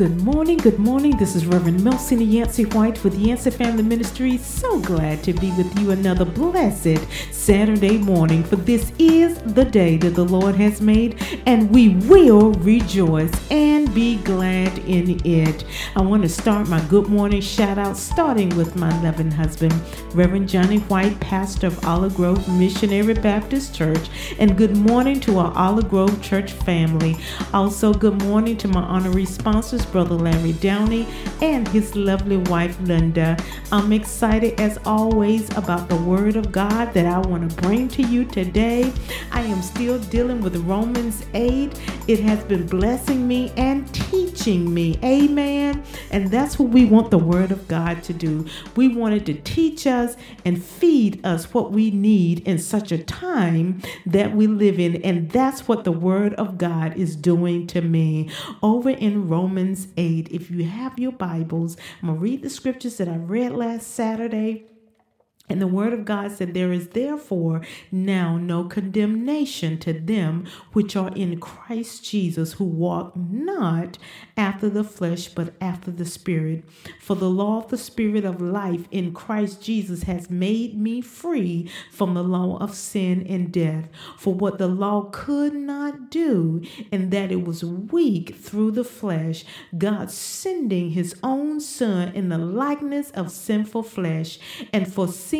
Good morning, good morning. This is Reverend Melcina Yancey White with Yancey Family Ministries. So glad to be with you another blessed Saturday morning, for this is the day that the Lord has made, and we will rejoice and be glad in it. I want to start my good morning shout out starting with my loving husband, Reverend Johnny White, pastor of Olive Grove Missionary Baptist Church, and good morning to our Olive Grove Church family. Also, good morning to my honorary sponsors, Brother Larry Downey, and his lovely wife, Linda. I'm excited as always about the Word of God that I want to bring to you today. I am still dealing with Romans 8. It has been blessing me and teaching me. Amen. And that's what we want the Word of God to do. We want it to teach us and feed us what we need in such a time that we live in. And that's what the Word of God is doing to me. Over in Romans Romans 8. If you have your Bibles, I'm going to read the scriptures that I read last Saturday and the word of God said, There is therefore now no condemnation to them which are in Christ Jesus, who walk not after the flesh, but after the Spirit. For the law of the Spirit of life in Christ Jesus has made me free from the law of sin and death. For what the law could not do, in that it was weak through the flesh, God sending his own Son in the likeness of sinful flesh, and for sin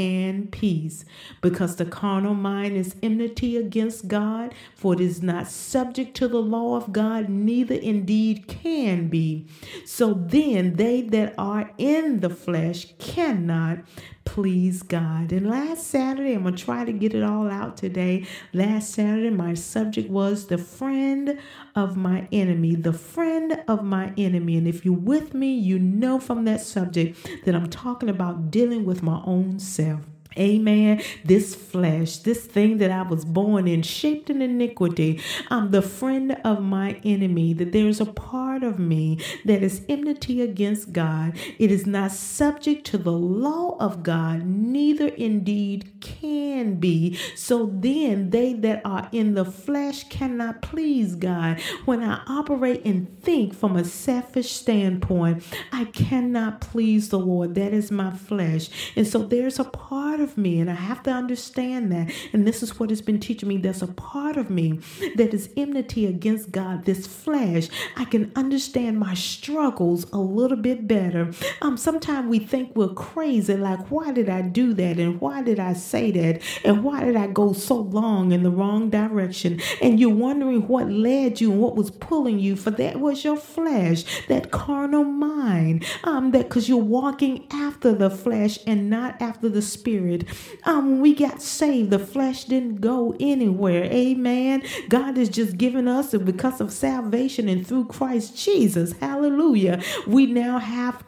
and peace. Because the carnal mind is enmity against God, for it is not subject to the law of God, neither indeed can be. So then they that are in the flesh cannot please God. And last Saturday, I'm going to try to get it all out today. Last Saturday, my subject was the friend of my enemy, the friend of my enemy. And if you're with me, you know from that subject that I'm talking about dealing with my own self. Amen. This flesh, this thing that I was born in, shaped in iniquity, I'm the friend of my enemy, that there's a part of me that is enmity against God. It is not subject to the law of God, neither indeed can be. So then they that are in the flesh cannot please God. When I operate and think from a selfish standpoint, I cannot please the Lord. That is my flesh. And so there's a part of me, and I have to understand that. And this is what has been teaching me there's a part of me that is enmity against God, this flesh. I can understand my struggles a little bit better. Um, sometimes we think we're crazy, like, why did I do that? And why did I say that? And why did I go so long in the wrong direction? And you're wondering what led you and what was pulling you, for that was your flesh, that carnal mind. Um, that because you're walking after the flesh and not after the spirit. Spirit. Um, when we got saved, the flesh didn't go anywhere. Amen. God is just giving us, because of salvation and through Christ Jesus, hallelujah, we now have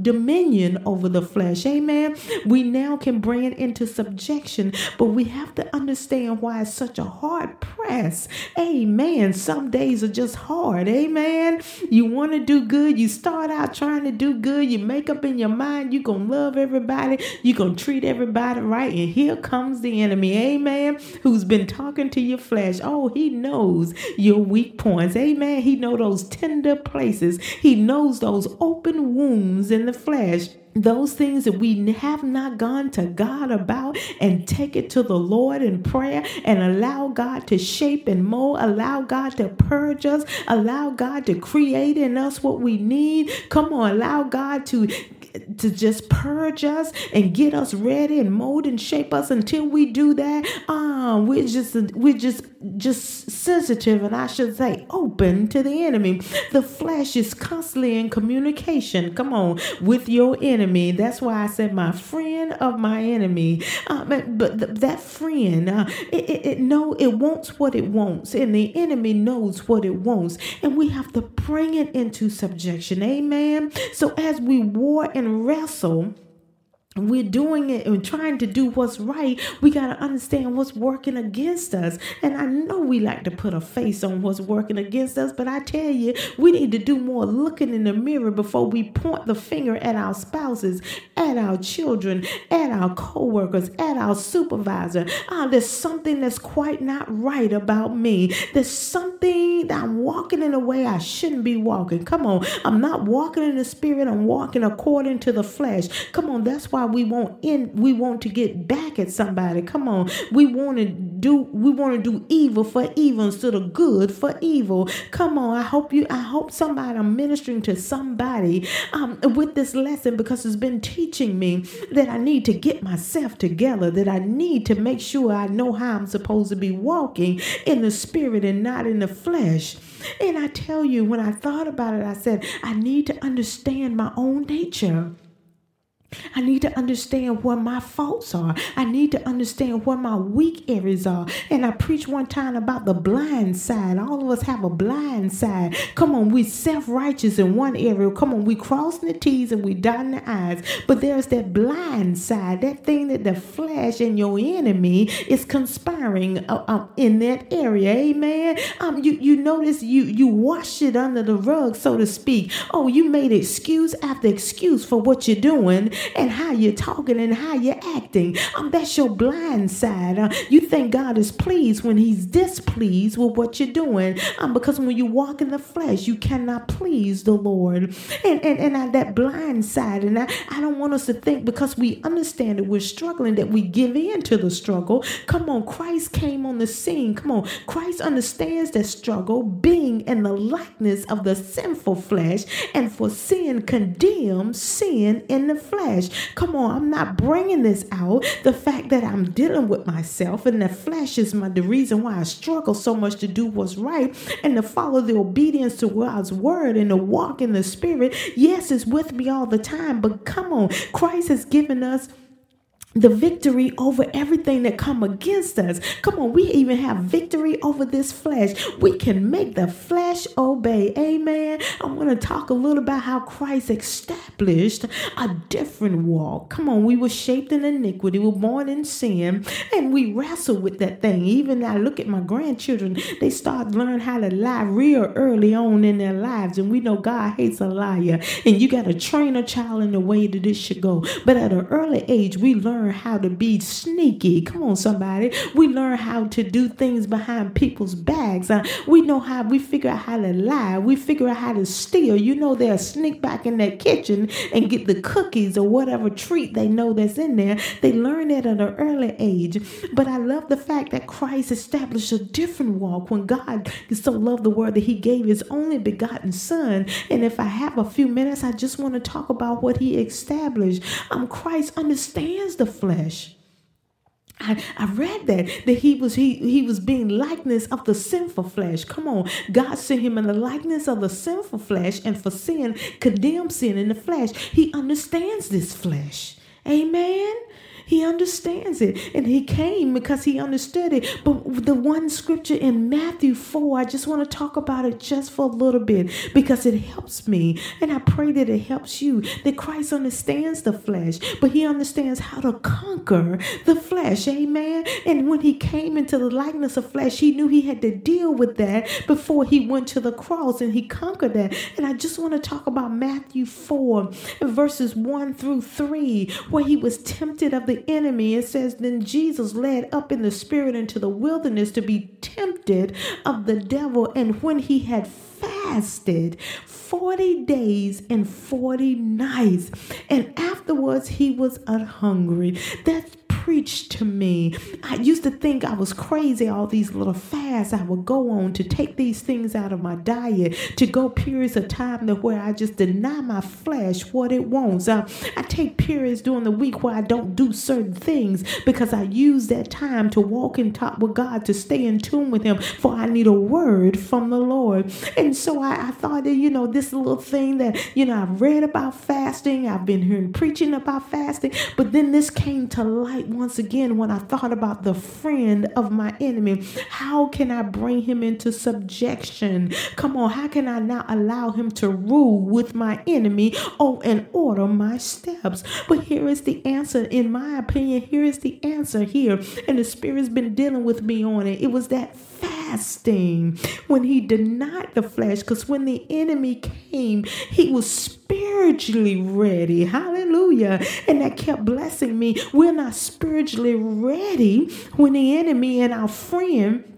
dominion over the flesh. Amen. We now can bring it into subjection, but we have to understand why it's such a hard press. Amen. Some days are just hard. Amen. You want to do good. You start out trying to do good. You make up in your mind you're going to love everybody. You're going to treat everybody right. And here comes the enemy. Amen. Who's been talking to your flesh. Oh, he knows your weak points. Amen. He knows those tender places. He knows those open wounds wounds in the flesh those things that we have not gone to God about and take it to the Lord in prayer and allow God to shape and mold, allow God to purge us, allow God to create in us what we need. Come on, allow God to to just purge us and get us ready and mold and shape us until we do that, uh, we're just we're just just sensitive and I should say open to the enemy. The flesh is constantly in communication. Come on, with your enemy. That's why I said my friend of my enemy. Uh, but, th- that friend, uh, it, it, it know it wants what it wants, and the enemy knows what it wants, and we have to bring it into subjection. Amen. So as we war wrestle we're doing it and trying to do what's right, we got to understand what's working against us. And I know we like to put a face on what's working against us, but I tell you, we need to do more looking in the mirror before we point the finger at our spouses, at our children, at our co-workers, at our supervisor. Ah, there's something that's quite not right about me. There's something that I'm walking in a way I shouldn't be walking. Come on, I'm not walking in the spirit, I'm walking according to the flesh. Come on, that's why we want in we want to get back at somebody. Come on. We want to do we want to do evil for evil instead of good for evil. Come on. I hope you I hope somebody I'm ministering to somebody um with this lesson because it's been teaching me that I need to get myself together, that I need to make sure I know how I'm supposed to be walking in the spirit and not in the flesh. And I tell you, when I thought about it, I said, I need to understand my own nature. I need to understand what my faults are. I need to understand what my weak areas are. And I preached one time about the blind side. All of us have a blind side. Come on, we self-righteous in one area. Come on, we crossing the T's and we dotting the I's. But there's that blind side, that thing that the flesh and your enemy is conspiring uh, um, in that area. Amen. Um, you you notice you you wash it under the rug, so to speak. Oh, you made excuse after excuse for what you're doing and how you're talking and how you're acting. Um, that's your blind side. Uh, you think God is pleased when He's displeased with what you're doing. Um, because when you walk in the flesh, you cannot please the Lord. And and, and I, that blind side, and I, I don't want us to think because we understand that we're struggling that we give in to the struggle. Come on, Christ came on the scene. Come on, Christ understands that struggle, being in the likeness of the sinful flesh, and for sin condemns sin in the flesh flesh. Come on, I'm not bringing this out. The fact that I'm dealing with myself and the flesh is my the reason why I struggle so much to do what's right and to follow the obedience to God's word and to walk in the spirit. Yes, it's with me all the time, but come on, Christ has given us the victory over everything that come against us. Come on, we even have victory over this flesh. We can make the flesh obey. Amen. I want to talk a little about how Christ established a different walk. Come on, we were shaped in iniquity, we were born in sin, and we wrestle with that thing. Even I look at my grandchildren, they start learn how to lie real early on in their lives, and we know God hates a liar, and you got to train a child in the way that it should go. But at an early age, we learn learn how to be sneaky. Come on, somebody. We learn how to do things behind people's backs. Uh, we know how, we figure out how to lie. We figure out how to steal. You know, they'll sneak back in that kitchen and get the cookies or whatever treat they know that's in there. They learn that at an early age. But I love the fact that Christ established a different walk when God so loved the world that he gave his only begotten son. And if I have a few minutes, I just want to talk about what he established. Um, Christ understands the flesh. I, I read that that he was he he was being likeness of the sinful flesh. Come on, God sent him in the likeness of the sinful flesh, and for sin, condemned sin in the flesh. He understands this flesh. Amen. He understands it. And he came because he understood it. But the one scripture in Matthew 4, I just want to talk about it just for a little bit because it helps me. And I pray that it helps you. That Christ understands the flesh, but he understands how to conquer the flesh. Amen. And when he came into the likeness of flesh, he knew he had to deal with that before he went to the cross and he conquered that. And I just want to talk about Matthew 4 verses 1 through 3, where he was tempted of the enemy, it says, Then Jesus led up in the spirit into the wilderness to be tempted of the devil. And when he had fasted 40 days and 40 nights, and afterwards he was hungry. That's preached to me. I used to think I was crazy, all these little fasts I would go on to take these things out of my diet, to go periods of time to where I just deny my flesh what it wants. Uh, I take periods during the week where I don't do certain things because I use that time to walk in talk with God, to stay in tune with Him, for I need a word from the Lord. And so I, I thought that, you know, this little thing that, you know, I've read about fasting, I've been hearing preaching about fasting, but then this came to light once again when I thought about the friend of my enemy. How can I bring him into subjection? Come on, how can I not allow him to rule with my enemy? Oh, and order my steps. But here is the answer, in my opinion. Here is the answer here. And the Spirit's been dealing with me on it. It was that when he denied the flesh, because when the enemy came, he was spiritually ready. Hallelujah. And that kept blessing me. We're not spiritually ready when the enemy and our friend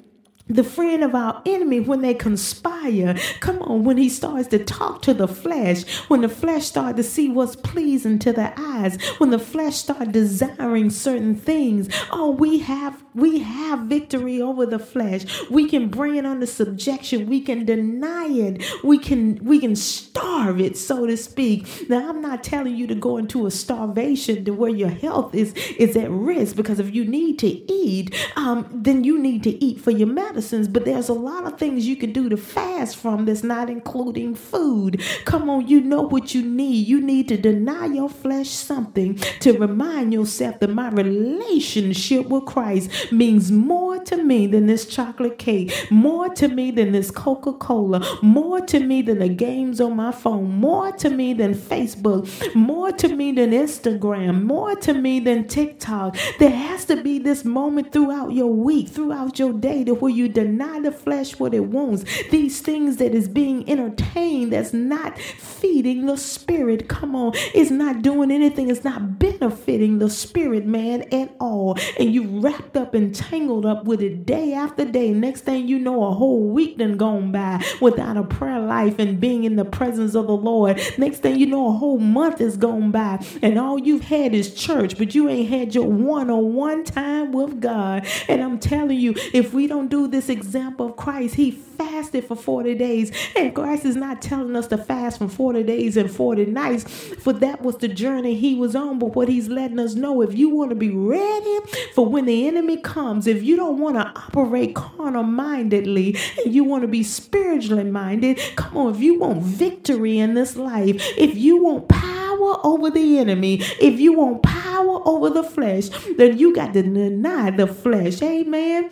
the friend of our enemy when they conspire come on when he starts to talk to the flesh when the flesh start to see what's pleasing to the eyes when the flesh start desiring certain things oh we have we have victory over the flesh. We can bring it under subjection. We can deny it. We can we can starve it so to speak. Now i'm not telling you to go into a starvation to where your health is is at risk because if you need to eat um, then you need to eat for your medicine medicines, but there's a lot of things you can do to fast from that's not including food. Come on, you know what you need. You need to deny your flesh something to remind yourself that my relationship with Christ means more to me than this chocolate cake, more to me than this Coca Cola, more to me than the games on my phone, more to me than Facebook, more to me than Instagram, more to me than TikTok. There has to be this moment throughout your week, throughout your day, to where you deny the flesh what it wants, these things that is being entertained that's not feeding the spirit, come on, it's not doing anything, it's not benefiting the spirit, man, at all. And you wrapped up and tangled up with it day after day. Next thing you know, a whole week done gone by without a prayer life and being in the presence of the Lord. Next thing you know, a whole month is gone by, and all you've had is church, but you ain't had your one on one time with God. And I'm telling you, if we don't do this, this example of Christ. He fasted for 40 days. And Christ is not telling us to fast for 40 days and 40 nights, for that was the journey he was on. But what he's letting us know if you want to be ready for when the enemy comes, if you don't want to operate carnal mindedly and you want to be spiritually minded, come on, if you want victory in this life, if you want power over the enemy, if you want power over the flesh, then you got to deny the flesh. Amen.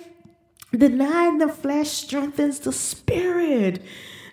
Denying the flesh strengthens the spirit.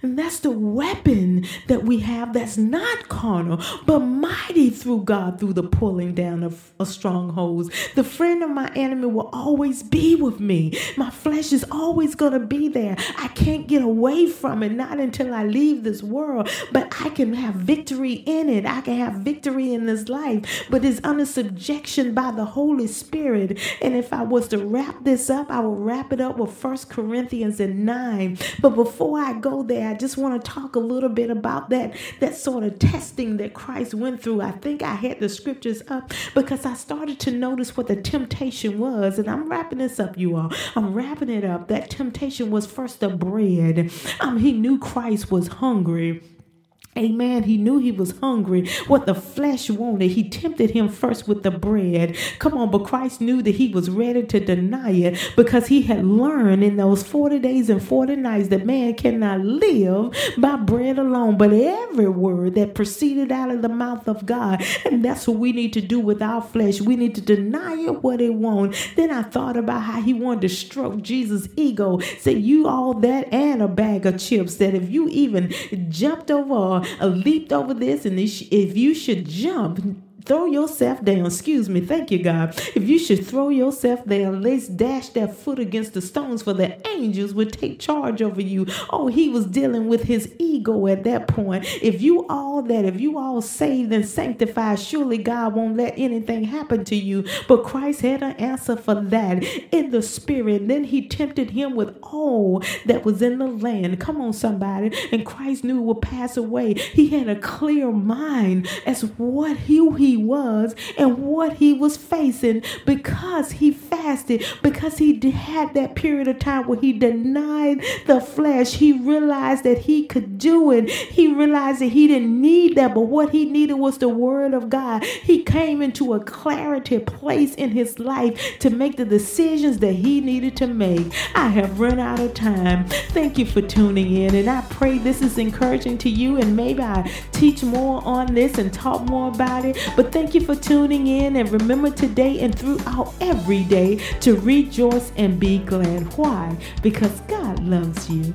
And that's the weapon that we have that's not carnal, but mighty through God through the pulling down of, of strongholds. The friend of my enemy will always be with me. My flesh is always going to be there. I can't get away from it, not until I leave this world, but I can have victory in it. I can have victory in this life, but it's under subjection by the Holy Spirit. And if I was to wrap this up, I will wrap it up with First Corinthians and 9. But before I go there, I just want to talk a little bit about that that sort of testing that Christ went through. I think I had the scriptures up because I started to notice what the temptation was, and I'm wrapping this up, you all. I'm wrapping it up. That temptation was first the bread. Um, he knew Christ was hungry. Amen. He knew he was hungry, what the flesh wanted. He tempted him first with the bread. Come on, but Christ knew that he was ready to deny it because he had learned in those 40 days and 40 nights that man cannot live by bread alone, but every word that proceeded out of the mouth of God. And that's what we need to do with our flesh. We need to deny it what it wants. Then I thought about how he wanted to stroke Jesus' ego. Say, you all that and a bag of chips that if you even jumped over leaped over this, and if you should jump, throw yourself down. Excuse me. Thank you, God. If you should throw yourself down, let's dash that foot against the stones, for the angels would take charge over you. Oh, he was dealing with his ego at that point. If you all that, if you all saved and sanctified, surely God won't let anything happen to you. But Christ had an answer for that in the spirit. Then he tempted him with all that was in the land. Come on, somebody. And Christ knew it would pass away. He had a clear mind as what he was and what he was facing because he fasted, because he had that period of time where he denied the flesh. He realized that he could do it. He realized that he didn't need that, but what he needed was the word of God. He came into a clarity place in his life to make the decisions that he needed to make. I have run out of time. Thank you for tuning in, and I pray this is encouraging to you, and maybe I teach more on this and talk more about it. But thank you for tuning in, and remember today and throughout every day to rejoice and be glad. Why? Because God loves you.